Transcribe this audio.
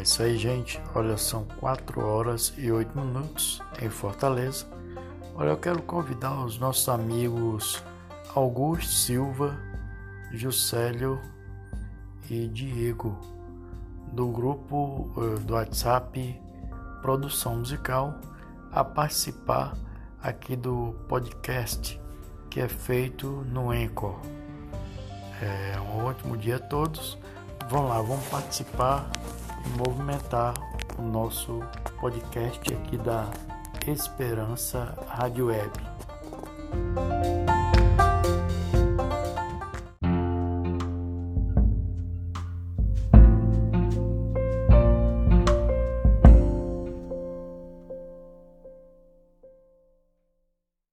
isso aí, gente. Olha, são 4 horas e 8 minutos em Fortaleza. Olha, eu quero convidar os nossos amigos Augusto Silva, Juscelio e Diego do grupo uh, do WhatsApp Produção Musical a participar aqui do podcast que é feito no Anchor. É um ótimo dia a todos. Vão lá, vamos participar movimentar o nosso podcast aqui da Esperança Rádio Web.